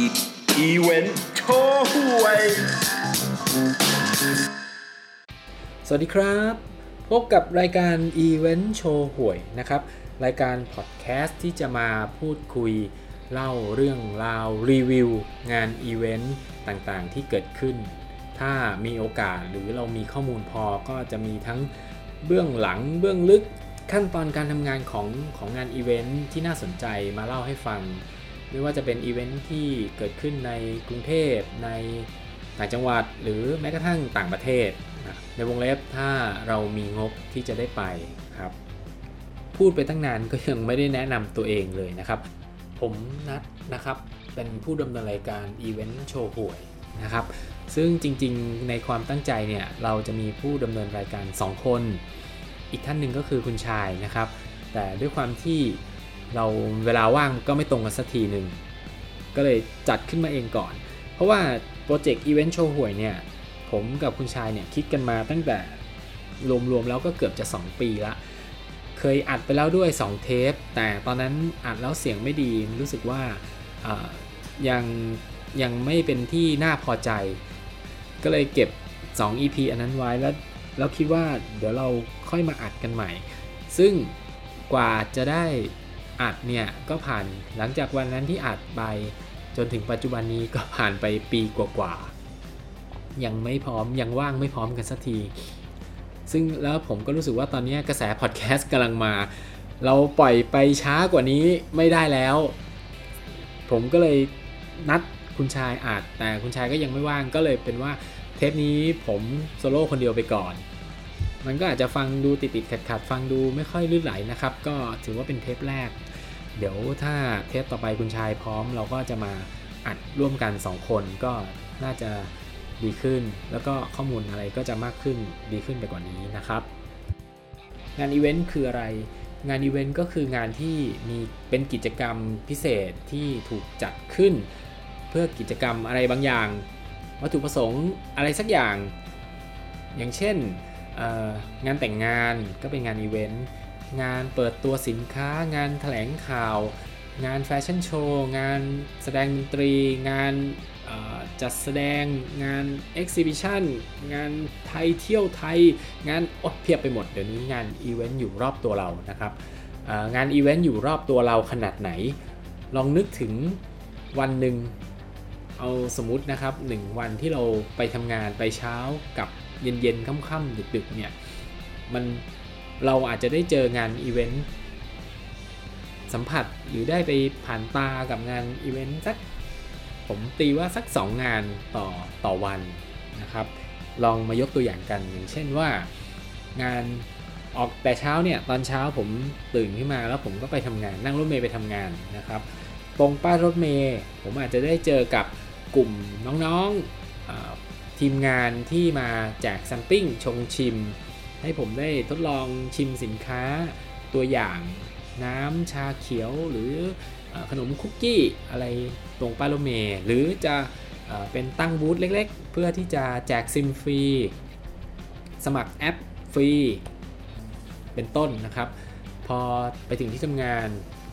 อีอีเวนต์โชว์ห่วย สวัสดีครับ พบกับรายการ Event Show ห่วยนะครับ รายการพอดแคสต์ที่จะมาพูดคุยเล่าเรื่องราวรีวิว งานอีเวนต์ต่างๆ ที่เกิดขึ้น ถ้ามีโอกาสหรือเรามีข้อมูลพอก็จะมีทั้งเบื้องหลังเบื้องลึกขั้นตอนการทำงานของของงานอีเวนต์ที่น่าสนใจมาเล่าให้ฟัง ไม่ว่าจะเป็นอีเวนต์ที่เกิดขึ้นในกรุงเทพในต่างจังหวัดหรือแม้กระทั่งต่างประเทศนะในวงเล็บถ้าเรามีงบที่จะได้ไปครับ พูดไปตั้งนานก็ยังไม่ได้แนะนำตัวเองเลยนะครับ ผมนัดนะครับเป็นผู้ดำเนินรายการอีเวนต์โชว์ห่วยนะครับ ซึ่งจริงๆในความตั้งใจเนี่ยเราจะมีผู้ดำเนินรายการ 2 คน อีกท่านหนึ่งก็คือคุณชายนะครับ แต่ด้วยความที่ เราเวลาว่างก็ไม่ตรงกันสักทีหนึ่งก็เลยจัดขึ้นมาเองก่อน เพราะว่าโปรเจกต์อีเวนต์โชว์ห่วยเนี่ย ผมกับคุณชายเนี่ยคิดกันมาตั้งแต่รวมๆแล้วก็เกือบจะ 2 ปีละ เคยอัดไปแล้วด้วย 2 เทป แต่ตอนนั้นอัดแล้วเสียงไม่ดีรู้สึกว่ายังยังไม่เป็นที่น่าพอใจ ก็เลยเก็บ 2 EP อันนั้นไว้แล้วแล้วคิดว่าเดี๋ยวเราค่อยมาอัดกันใหม่ ซึ่งกว่าจะได้ อัดเนี่ยก็ผ่านหลังจากวันนั้นที่อัดไป จนถึงปัจจุบันนี้ก็ผ่านไปปีกว่าๆยังไม่พร้อมยังว่างไม่พร้อมกันสักที ซึ่งแล้วผมก็รู้สึกว่าตอนนี้กระแสพอดแคสต์กำลังมา เราปล่อยไปช้ากว่านี้ไม่ได้แล้ว ผมก็เลยนัดคุณชายอัดแต่คุณชายก็ยังไม่ว่างก็เลยเป็นว่าเทปนี้ผมโซโล่คนเดียวไปก่อนมันก็อาจจะฟังดูติดติดขัดขัดๆ ฟังดูไม่ค่อยลื่นไหลนะครับ ก็ถือว่าเป็นเทปแรก เดี๋ยวถ้าเทปต่อไปคุณชายพร้อม เราก็จะมาอัดร่วมกัน 2 คนก็น่าจะดีขึ้น แล้วก็ข้อมูลอะไรก็จะมากขึ้นดีขึ้นไปกว่านี้นะครับ งานอีเวนต์คืออะไร งานอีเวนต์ก็คืองานที่มีเป็นกิจกรรมพิเศษที่ถูกจัดขึ้น เพื่อกิจกรรมอะไรบางอย่าง วัตถุประสงค์อะไรสักอย่าง อย่างเช่นงานแต่งงานก็เป็นงานอีเวนต์ งานเปิดตัวสินค้างานแถลงข่าว งานแฟชั่นโชว์ งานแสดงดนตรี งานจัดแสดงงาน exhibition งานไทยเที่ยวไทย งานอดเพียบไปหมด เดี๋ยวนี้งานอีเวนต์อยู่รอบตัวเรานะครับงานอีเวนต์อยู่รอบตัวเราขนาดไหน ลองนึกถึงวันหนึ่งเอาสมมตินะครับ 1 วันที่เราไปทำงานไปเช้ากับเย็นๆค่ำๆดึกๆเนี่ยมัน เราอาจจะได้เจองานอีเวนต์สัมผัสหรือได้ไปผ่านตากับงานอีเวนต์สักผมตีว่าสัก 2 งานต่อต่อวันนะครับ ลองมายกตัวอย่างกันอย่างเช่นว่า งานออกแต่เช้าเนี่ยตอนเช้าผมตื่นขึ้นมาแล้วผมก็ไปทำงานนั่งรถเมย์ไปทำงานนะครับ ตรงป้ายรถเมย์ผมอาจจะได้เจอกับกลุ่มน้องๆทีมงานที่มาแจกแซมปิ้งชงชิม ให้ผมได้ทดลองชิมสินค้าตัวอย่างน้ำชาเขียวหรืออขนมคุกกี้อะไรตรงปายรถเม หรือจะอ่อเป็นตั้งบูธเล็กๆ เพื่อที่จะแจกซิมฟรี สมัครแอปฟรี เป็นต้นนะครับ พอไปถึงที่ทำงาน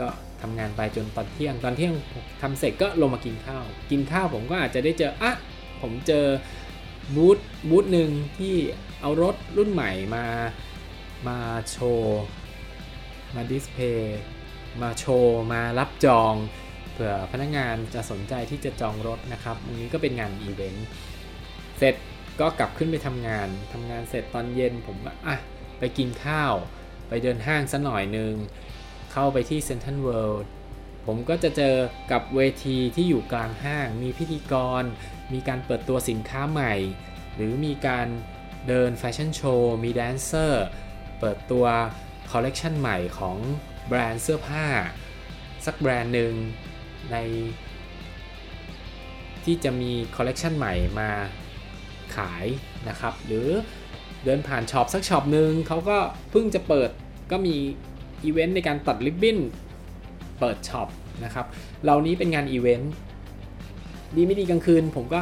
ก็ทำงานไปจนตอนเที่ยง ตอนเที่ยงทำเสร็จก็ลงมากินข้าว กินข้าวผมก็อาจจะได้เจอ อะ ผมเจอ บูธบูธหนึ่งที่เอารถรุ่นใหม่มามาโชว์มา display มาโชว์มารับจองเผื่อพนักงานจะสนใจที่จะจองรถนะครับตรงนี้ก็เป็นงานอีเวนต์เสร็จก็กลับขึ้นไปทำงานทำงานเสร็จตอนเย็นผมก็อะไปกินข้าว ไปเดินห้างสักหน่อยหนึ่งเข้าไปที่เซ็นทรัลเวิลด์ ผมก็จะเจอกับเวทีที่อยู่กลางห้าง มีพิธีกร มีการเปิดตัวสินค้าใหม่ หรือมีการเดินแฟชั่นโชว์ มีแดนเซอร์ เปิดตัวคอลเลกชันใหม่ของแบรนด์เสื้อผ้า สักแบรนด์หนึ่งใน ที่จะมีคอลเลกชันใหม่มาขายนะครับ หรือเดินผ่านช็อปสักช็อปหนึ่งเขาก็เพิ่งจะเปิดก็มีอีเวนต์ในการตัดริบบิ้น เปิดช็อปนะครับเหล่านี้เป็นงานอีเวนต์ดีไม่ดีกลางคืน ผมก็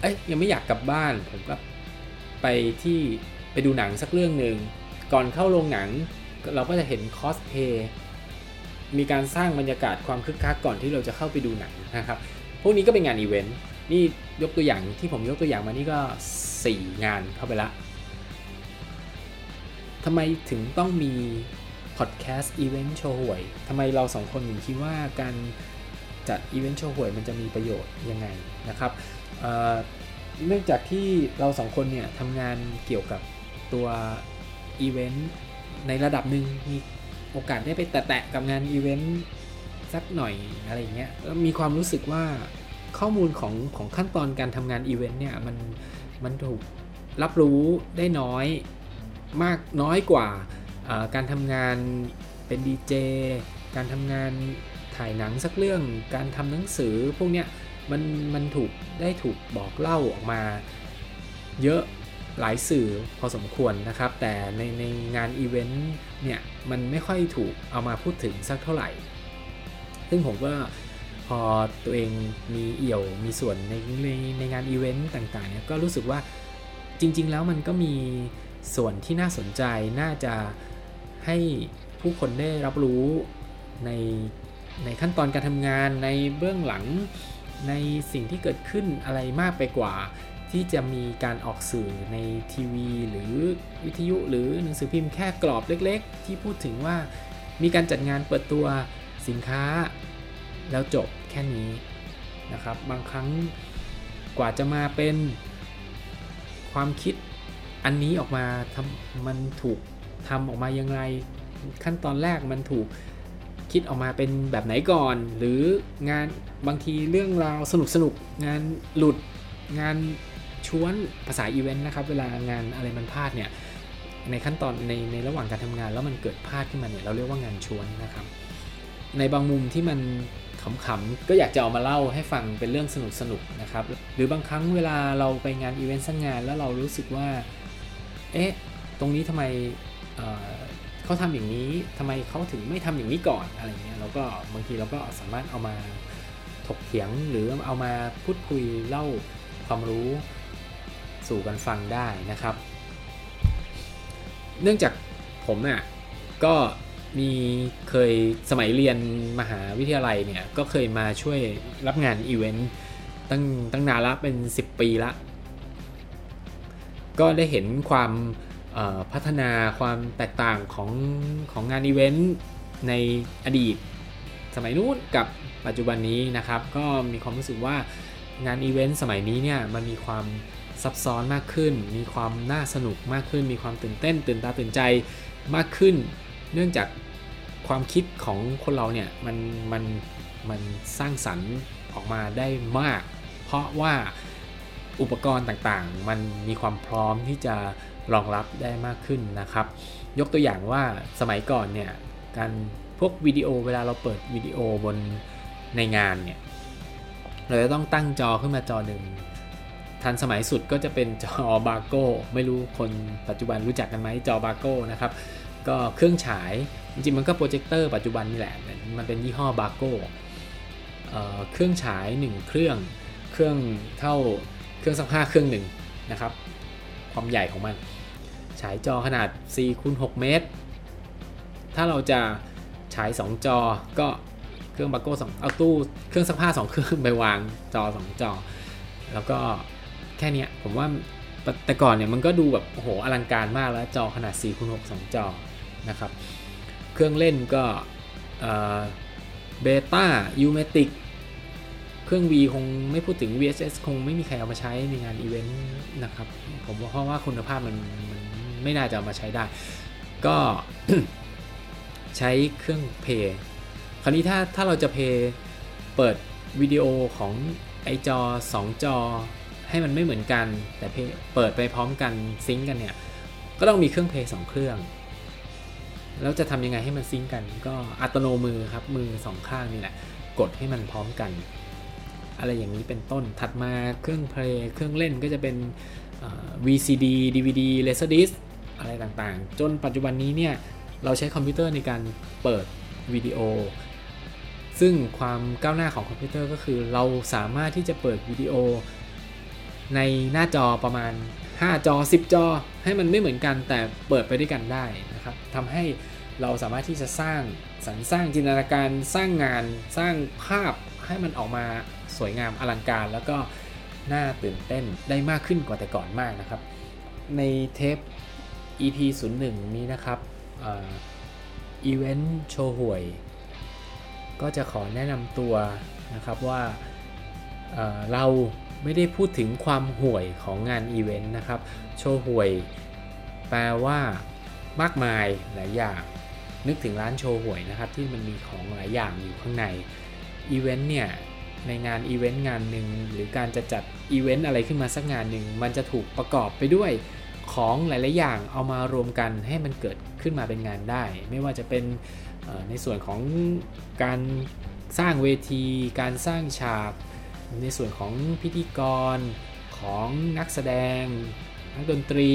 เอ้ยยังไม่อยากกลับบ้าน ผมก็ไปที่ไปดูหนังสักเรื่องหนึ่งก่อนเข้าโรงหนัง เราก็จะเห็นคอสเพลย์มีการสร้างบรรยากาศความคึกคักก่อนที่เราจะเข้าไปดูหนังนะครับ พวกนี้ก็เป็นงานอีเวนต์นี่ยกตัวอย่างที่ผมยกตัวอย่างมานี่ก็ 4 งานเข้าไปละทำไมถึงต้องมี พอดแคสต์อีเวนต์โชว์ห่วยทำไมเราสองคนถึงคิดว่าการจัดอีเวนต์โชว์ห่วยมันจะมีประโยชน์ยังไงนะครับเนื่องจากที่เราสองคนเนี่ยทำงานเกี่ยวกับตัวอีเวนต์ในระดับหนึ่งมีโอกาสได้ไปแตะๆกับงานอีเวนต์สักหน่อยอะไรเงี้ยแล้วมีความรู้สึกว่าข้อมูลของของขั้นตอนการทำงานอีเวนต์เนี่ยมันมันถูกรับรู้ได้น้อยมากน้อยกว่า การทำงานเป็นดีเจการทำงานถ่ายหนังสักเรื่อง การทำหนังสือพวกเนี้ยมันมันถูกได้ถูกบอกเล่าออกมา เยอะหลายสื่อพอสมควรนะครับ แต่ในในงานอีเวนต์เนี่ยมันไม่ค่อยถูกเอามาพูดถึงสักเท่าไหร่ ซึ่งผมก็พอตัวเองมีเอี่ยวมีส่วนในในในงานอีเวนต์ต่างๆเนี่ยก็รู้สึกว่าจริง ๆ แล้วมันก็มีส่วนที่น่าสนใจน่าจะ ให้ผู้คนได้รับรู้ในในขั้นตอนการทำงานในเบื้องหลังในสิ่งที่เกิดขึ้นอะไรมากไปกว่า ที่จะมีการออกสื่อในทีวี หรือวิทยุหรือหนังสือพิมพ์แค่กรอบเล็ก ๆ ที่พูดถึงว่ามีการจัดงานเปิดตัวสินค้า แล้วจบแค่นี้นะครับบางครั้งกว่าจะมาเป็นความคิดอันนี้ออกมาทำมันถูก ทำออกมายังไง ขั้นตอนแรกมันถูกคิดออกมาเป็นแบบไหนก่อน หรืองานบางทีเรื่องราวสนุกสนุกงานหลุดงานชวนภาษาอีเวนต์นะครับ เวลางานอะไรมันพลาดเนี่ยในขั้นตอนในในระหว่างการทำงานแล้วมันเกิดพลาดขึ้นมาเนี่ยเราเรียกว่างานชวนนะครับ ในบางมุมที่มันขำๆก็อยากจะเอามาเล่าให้ฟังเป็นเรื่องสนุกสนุกนะครับ หรือบางครั้งเวลาเราไปงานอีเวนต์สักงานแล้วเรารู้สึกว่า เอ๊ะ ตรงนี้ทำไม เขาทำอย่างนี้ทำไมเขาถึงไม่ทำอย่างนี้ก่อนอะไรเงี้ยเราก็บางทีเราก็สามารถเอามาถกเถียงหรือเอามาพูดคุยเล่าความรู้สู่กันฟังได้นะครับ เนื่องจากผมเนี่ยก็มีเคยสมัยเรียนมหาวิทยาลัยเนี่ยก็เคยมาช่วยรับงานอีเวนต์ตั้งตั้งนานละเป็น 10 ปีละ ก็ได้เห็นความ พัฒนาความแตกต่างของของงานอีเวนต์ในอดีต สมัยนู้นกับปัจจุบันนี้นะครับ ก็มีความรู้สึกว่างานอีเวนต์สมัยนี้เนี่ยมันมีความซับซ้อนมากขึ้น มีความน่าสนุกมากขึ้น มีความตื่นเต้น ตื่นตาตื่นใจมากขึ้น เนื่องจากความคิดของคนเราเนี่ยมันมันมันสร้างสรรค์ออกมาได้มาก เพราะว่าอุปกรณ์ต่างๆ มันมีความพร้อมที่จะ รองรับได้มากขึ้นนะครับ ยกตัวอย่างว่าสมัยก่อนเนี่ยการพวกวิดีโอเวลาเราเปิดวิดีโอบนในงานเนี่ยเราจะต้องตั้งจอขึ้นมาจอหนึ่งทันสมัยสุดก็จะเป็นจอ Barco ไม่รู้คนปัจจุบันรู้จักกันไหมจอ Barco นะครับก็เครื่องฉายจริงๆมันก็โปรเจคเตอร์ปัจจุบันนี่แหละมันเป็นยี่ห้อ Barco เครื่องฉาย 1 เครื่องเครื่องเท่าเครื่องซักผ้าเครื่องหนึ่งนะครับ ความใหญ่ของมัน ฉายจอขนาด4คูณ6เมตร ถ้าเราจะฉาย 2 จอก็เครื่องบาโก้สองเอาตู้เครื่องซักผ้า 2 เครื่องไปวางจอ 2 จอ แล้วก็แค่นี้ผมว่าแต่ก่อนเนี่ยมันก็ดูแบบโอ้โหอลังการมากแล้วจอขนาด4คูณ6 2 จอนะครับ เครื่องเล่นก็เบต้ายูเมติกเครื่อง V คงไม่พูดถึง VHS คงไม่มีใครเอามาใช้ในงานอีเวนต์นะครับ ผมว่าเพราะว่าคุณภาพมัน ไม่น่าจะเอามาใช้ได้ ก็ใช้เครื่อง play คราวนี้ถ้าถ้าเราจะ play เปิดวิดีโอของไอ้จอ 2 จอ ให้มันไม่เหมือนกัน แต่เปิดไปพร้อมกัน sync กันเนี่ย ก็ต้องมีเครื่อง play สองเครื่องแล้วจะทำยังไงให้มัน sync กัน ก็อัตโนมือครับ มือสองข้างนี่แหละ กดให้มันพร้อมกัน อะไรอย่างนี้เป็นต้นถัดมาเครื่อง play เครื่องเล่นก็จะเป็น VCD DVD Laserdisc อะไรต่างๆ จนปัจจุบันนี้เนี่ยเราใช้คอมพิวเตอร์ในการเปิดวิดีโอ ซึ่งความก้าวหน้าของคอมพิวเตอร์ก็คือเราสามารถที่จะเปิดวิดีโอ ในหน้าจอประมาณ 5 จอ 10 จอ ให้มันไม่เหมือนกันแต่เปิดไปด้วยกันได้นะครับทำให้เราสามารถที่จะสร้างสรรสร้างจินตนาการสร้างงานสร้างภาพให้มันออกมาสวยงามอลังการ แล้วก็น่าตื่นเต้นได้มากขึ้นกว่าแต่ก่อนมากนะครับ ในเทป EP 01 นี้นะครับอีเวนต์โชว์หวย ก็จะขอแนะนำตัวนะครับว่าเเราไม่ได้พูดถึงความห่วยของงานอีเวนต์นะครับ โชห่วย แปลว่ามากมายหลายอย่าง นึกถึงร้านโชห่วยนะครับ ที่มันมีของหลายอย่างอยู่ข้างในอีเวนต์เนี่ยในงานอีเวนต์งานหนึ่งหรือการจะจัดอีเวนต์อะไรขึ้นมาสักงานหนึ่งมันจะถูกประกอบไปด้วย ของหลาย ๆ อย่างเอามารวมกันให้มันเกิดขึ้นมาเป็นงานได้ ไม่ว่าจะเป็นในส่วนของการสร้างเวที การสร้างฉาก ในส่วนของพิธีกรของนักแสดง นักดนตรี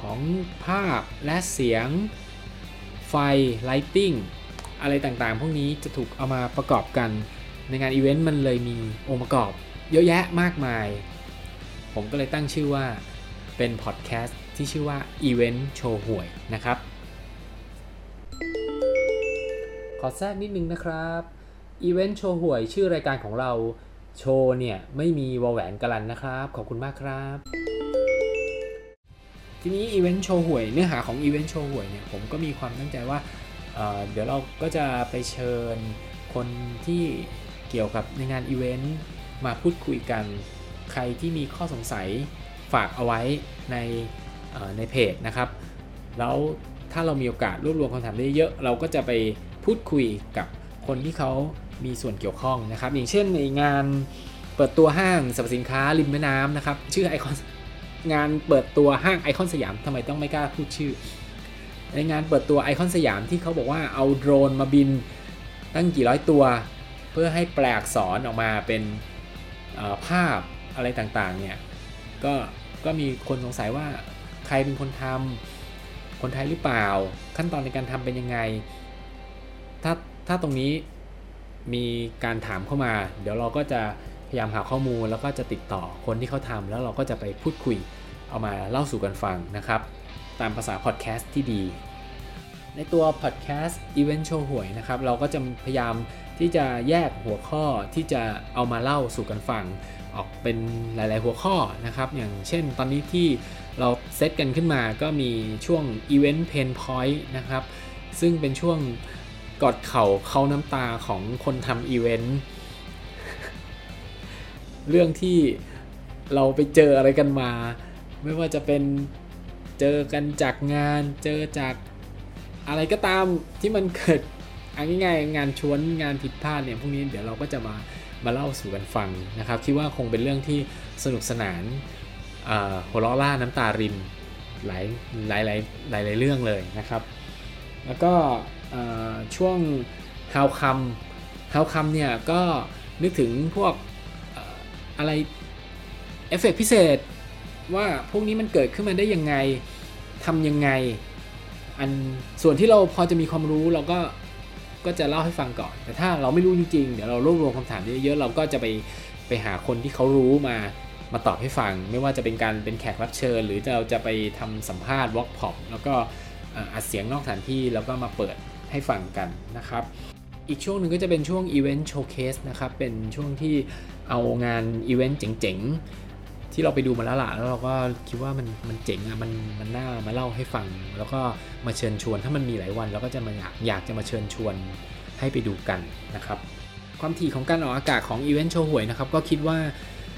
ของภาพและเสียง ไฟ lighting อะไรต่าง ๆ พวกนี้จะถูกเอามาประกอบกัน ในงานอีเวนต์มันเลยมีองค์ประกอบ เยอะแยะมากมาย ผมก็เลยตั้งชื่อว่า เป็นพอดแคสต์ที่ชื่อว่า Event โชห่วยนะครับ ขอแทรกนิดนึงนะครับ Event Show หวยชื่อรายการของเราโชว์เนี่ย ไม่มีวแหวนกลันนะครับ ขอบคุณมากครับ ทีนี้ Event Show หวยเนื้อหาของ Event Show หวยเนี่ย ผมก็มีความตั้งใจว่าเเดี๋ยวเราก็จะไปเชิญคนที่เกี่ยวกับในงานอีเวนต์มาพูดคุยกัน ใครที่มีข้อสงสัย ฝากเอาไว้ในในเพจนะครับ แล้วถ้าเรามีโอกาสรวบรวมคำถามได้เยอะ เราก็จะไปพูดคุยกับคนที่เขามีส่วนเกี่ยวข้องนะครับ อย่างเช่นในงานเปิดตัวห้างสรรพสินค้าริมแม่น้ำนะครับ ชื่อไอคอนงานเปิดตัวห้างไอคอนสยามทำไมต้องไม่กล้าพูดชื่อ ในงานเปิดตัวไอคอนสยามที่เขาบอกว่าเอาโดรนมาบินตั้งกี่ร้อยตัว เพื่อให้แปรอักษรออกมาเป็นภาพอะไรต่างๆเนี่ยก็ ก็มีคนสงสัยว่าใครเป็นคนทำคนไทยหรือเปล่า ขั้นตอนในการทำเป็นยังไง ถ้าถ้าตรงนี้มีการถามเข้ามา เดี๋ยวเราก็จะพยายามหาข้อมูล แล้วก็จะติดต่อคนที่เขาทำแล้วเราก็จะไปพูดคุยเอามาเล่าสู่กันฟังนะครับ ตามภาษาพอดแคสต์ที่ดี ในตัวพอดแคสต์ Event Show หวยนะครับ เราก็จะพยายาม ที่จะแยกหัวข้อที่จะเอามาเล่าสู่กันฟัง ออกเป็นหลาย ๆ หัวข้อนะครับ อย่างเช่นตอนนี้ที่เราเซตกันขึ้นมาก็มีช่วง Event Pain Point นะครับ ซึ่งเป็นช่วงกอดเข่าเข้าน้ำตาของคนทำอีเวนต์เรื่องที่เราไปเจออะไรกันมา ไม่ว่าจะเป็นเจอกันจากงาน เจอจากอะไรก็ตามที่มันเกิด อันง่ายงานชวนงานผิดพลาดเนี่ยพวกนี้เดี๋ยวเราก็จะมามาเล่าสู่กันฟังนะครับ คิดว่าคงเป็นเรื่องที่สนุกสนานหัวเราะล่าน้ำตารินหลายหลายหลายหลายหลายเรื่องเลยนะครับ แล้วก็ช่วง How come How come เนี่ยก็นึกถึงพวกอะไรเอฟเฟกพิเศษว่าพวกนี้มันเกิดขึ้นมาได้ยังไงทำยังไงอันส่วนที่เราพอจะมีความรู้เราก็ ก็จะเล่าให้ฟังก่อน แต่ถ้าเราไม่รู้จริงๆ เดี๋ยวเรารวบรวมคำถามเยอะๆ เราก็จะไปไปหาคนที่เขารู้มามาตอบให้ฟัง ไม่ว่าจะเป็นการเป็นแขกรับเชิญ หรือเราจะไปทำสัมภาษณ์วอล์กพอปแล้วก็อัดเสียงนอกสถานที่แล้วก็มาเปิดให้ฟังกันนะครับ อีกช่วงหนึ่งก็จะเป็นช่วง event showcase นะครับ เป็นช่วงที่เอางานอีเวนต์เจ๋งๆ ที่เราไปดูมาแล้วล่ะแล้วเราก็คิดว่ามันมันเจ๋งอะมันมันน่ามาเล่าให้ฟัง แล้วก็มาเชิญชวนถ้ามันมีหลายวันเราก็จะมาอยากอยากจะมาเชิญชวนให้ไปดูกันนะครับ ความถี่ของการออกอากาศของอีเวนต์โชว์หวยนะครับก็คิดว่า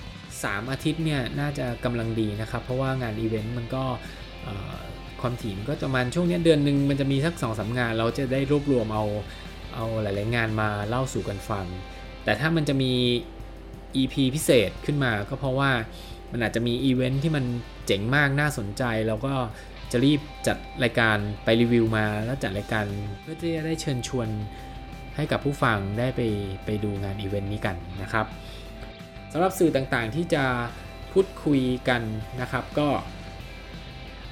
3 อาทิตย์เนี่ยน่าจะกำลังดีนะครับ เพราะว่างานอีเวนต์มันก็ความถี่มันก็ประมาณช่วงนี้เดือนหนึ่งมันจะมีสักสองสางาน เราจะได้รวบรวมเอาเอาหลาย ๆ งานมาเล่าสู่กันฟัง แต่ถ้ามันจะมี EP พิเศษขึ้นมาก็เพราะว่า มันอาจจะมีอีเวนท์ที่มันเจ๋งมากน่าสนใจ แล้วก็จะรีบจัดรายการไปรีวิวมา แล้วจัดรายการเพื่อที่จะได้เชิญชวนให้กับผู้ฟังได้ไปไปดูงานอีเวนต์นี้กันนะครับสำหรับสื่อต่างๆที่จะพูดคุยกันนะครับก็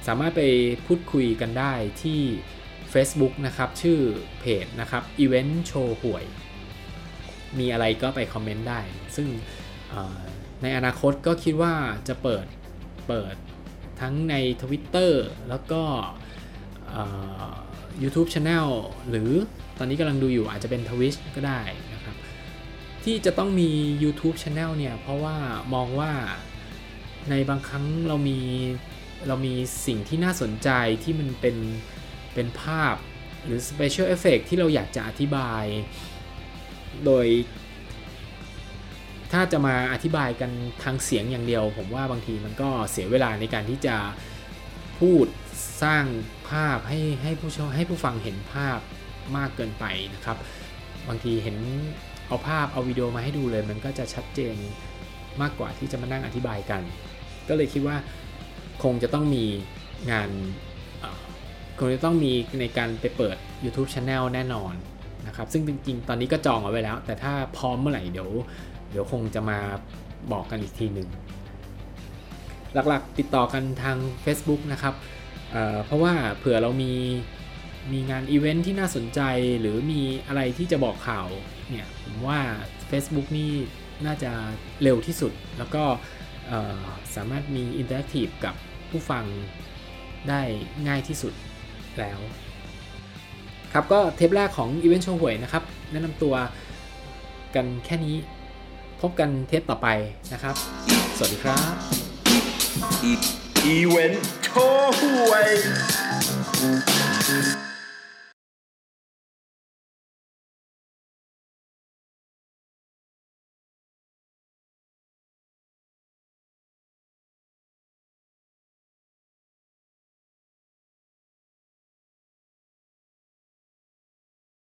สามารถไปพูดคุยกันได้ที่ Facebook นะครับ ชื่อเพจนะครับ Event Show หวย มีอะไรก็ไปคอมเมนต์ได้ ซึ่ง ในอนาคตก็คิดว่าจะเปิดเปิดทั้งใน Twitter แล้วก็ YouTube Channel หรือตอนนี้กำลังดูอยู่อาจจะเป็น Twitch ก็ได้นะครับ ที่จะต้องมี YouTube Channel เนี่ย เพราะว่ามองว่าในบางครั้งเรามีเรามีสิ่งที่น่าสนใจที่มันเป็นเป็นภาพหรือ Special Effect ที่เราอยากจะอธิบาย โดย ถ้าจะมาอธิบายกันทางเสียงอย่างเดียว ผมว่าบางทีมันก็เสียเวลาในการที่จะพูดสร้างภาพให้ให้ผู้ชมให้ผู้ฟังเห็นภาพมากเกินไปนะครับ บางทีเห็นเอาภาพเอาวิดีโอมาให้ดูเลย มันก็จะชัดเจนมากกว่าที่จะมานั่งอธิบายกัน ก็เลยคิดว่าคงจะต้องมีงานคงจะต้องมีในการไปเปิด YouTube Channel แน่นอนนะครับ ซึ่งจริงๆ ตอนนี้ก็จองเอาไว้แล้ว แต่ถ้าพร้อมเมื่อไหร่เดี๋ยว เดี๋ยวคงจะมาบอกกันอีกทีหนึ่งหลักๆติดต่อกันทาง Facebook นะครับเเพราะว่าเผื่อเรามีมีงานอีเวนท์ที่น่าสนใจหรือมีอะไรที่จะบอกข่าวเนี่ยผมว่า Facebook นี่น่าจะเร็วที่สุด แล้วก็สามารถมี interactive กับผู้ฟังได้ง่ายที่สุดแล้ว ครับก็เทปแรกของอีเวนต์โชห่วยนะครับ แนะนำตัวกันแค่นี้ พบกันเทปต่อไปนะครับ สวัสดีครับอีเวนต์โชห่วย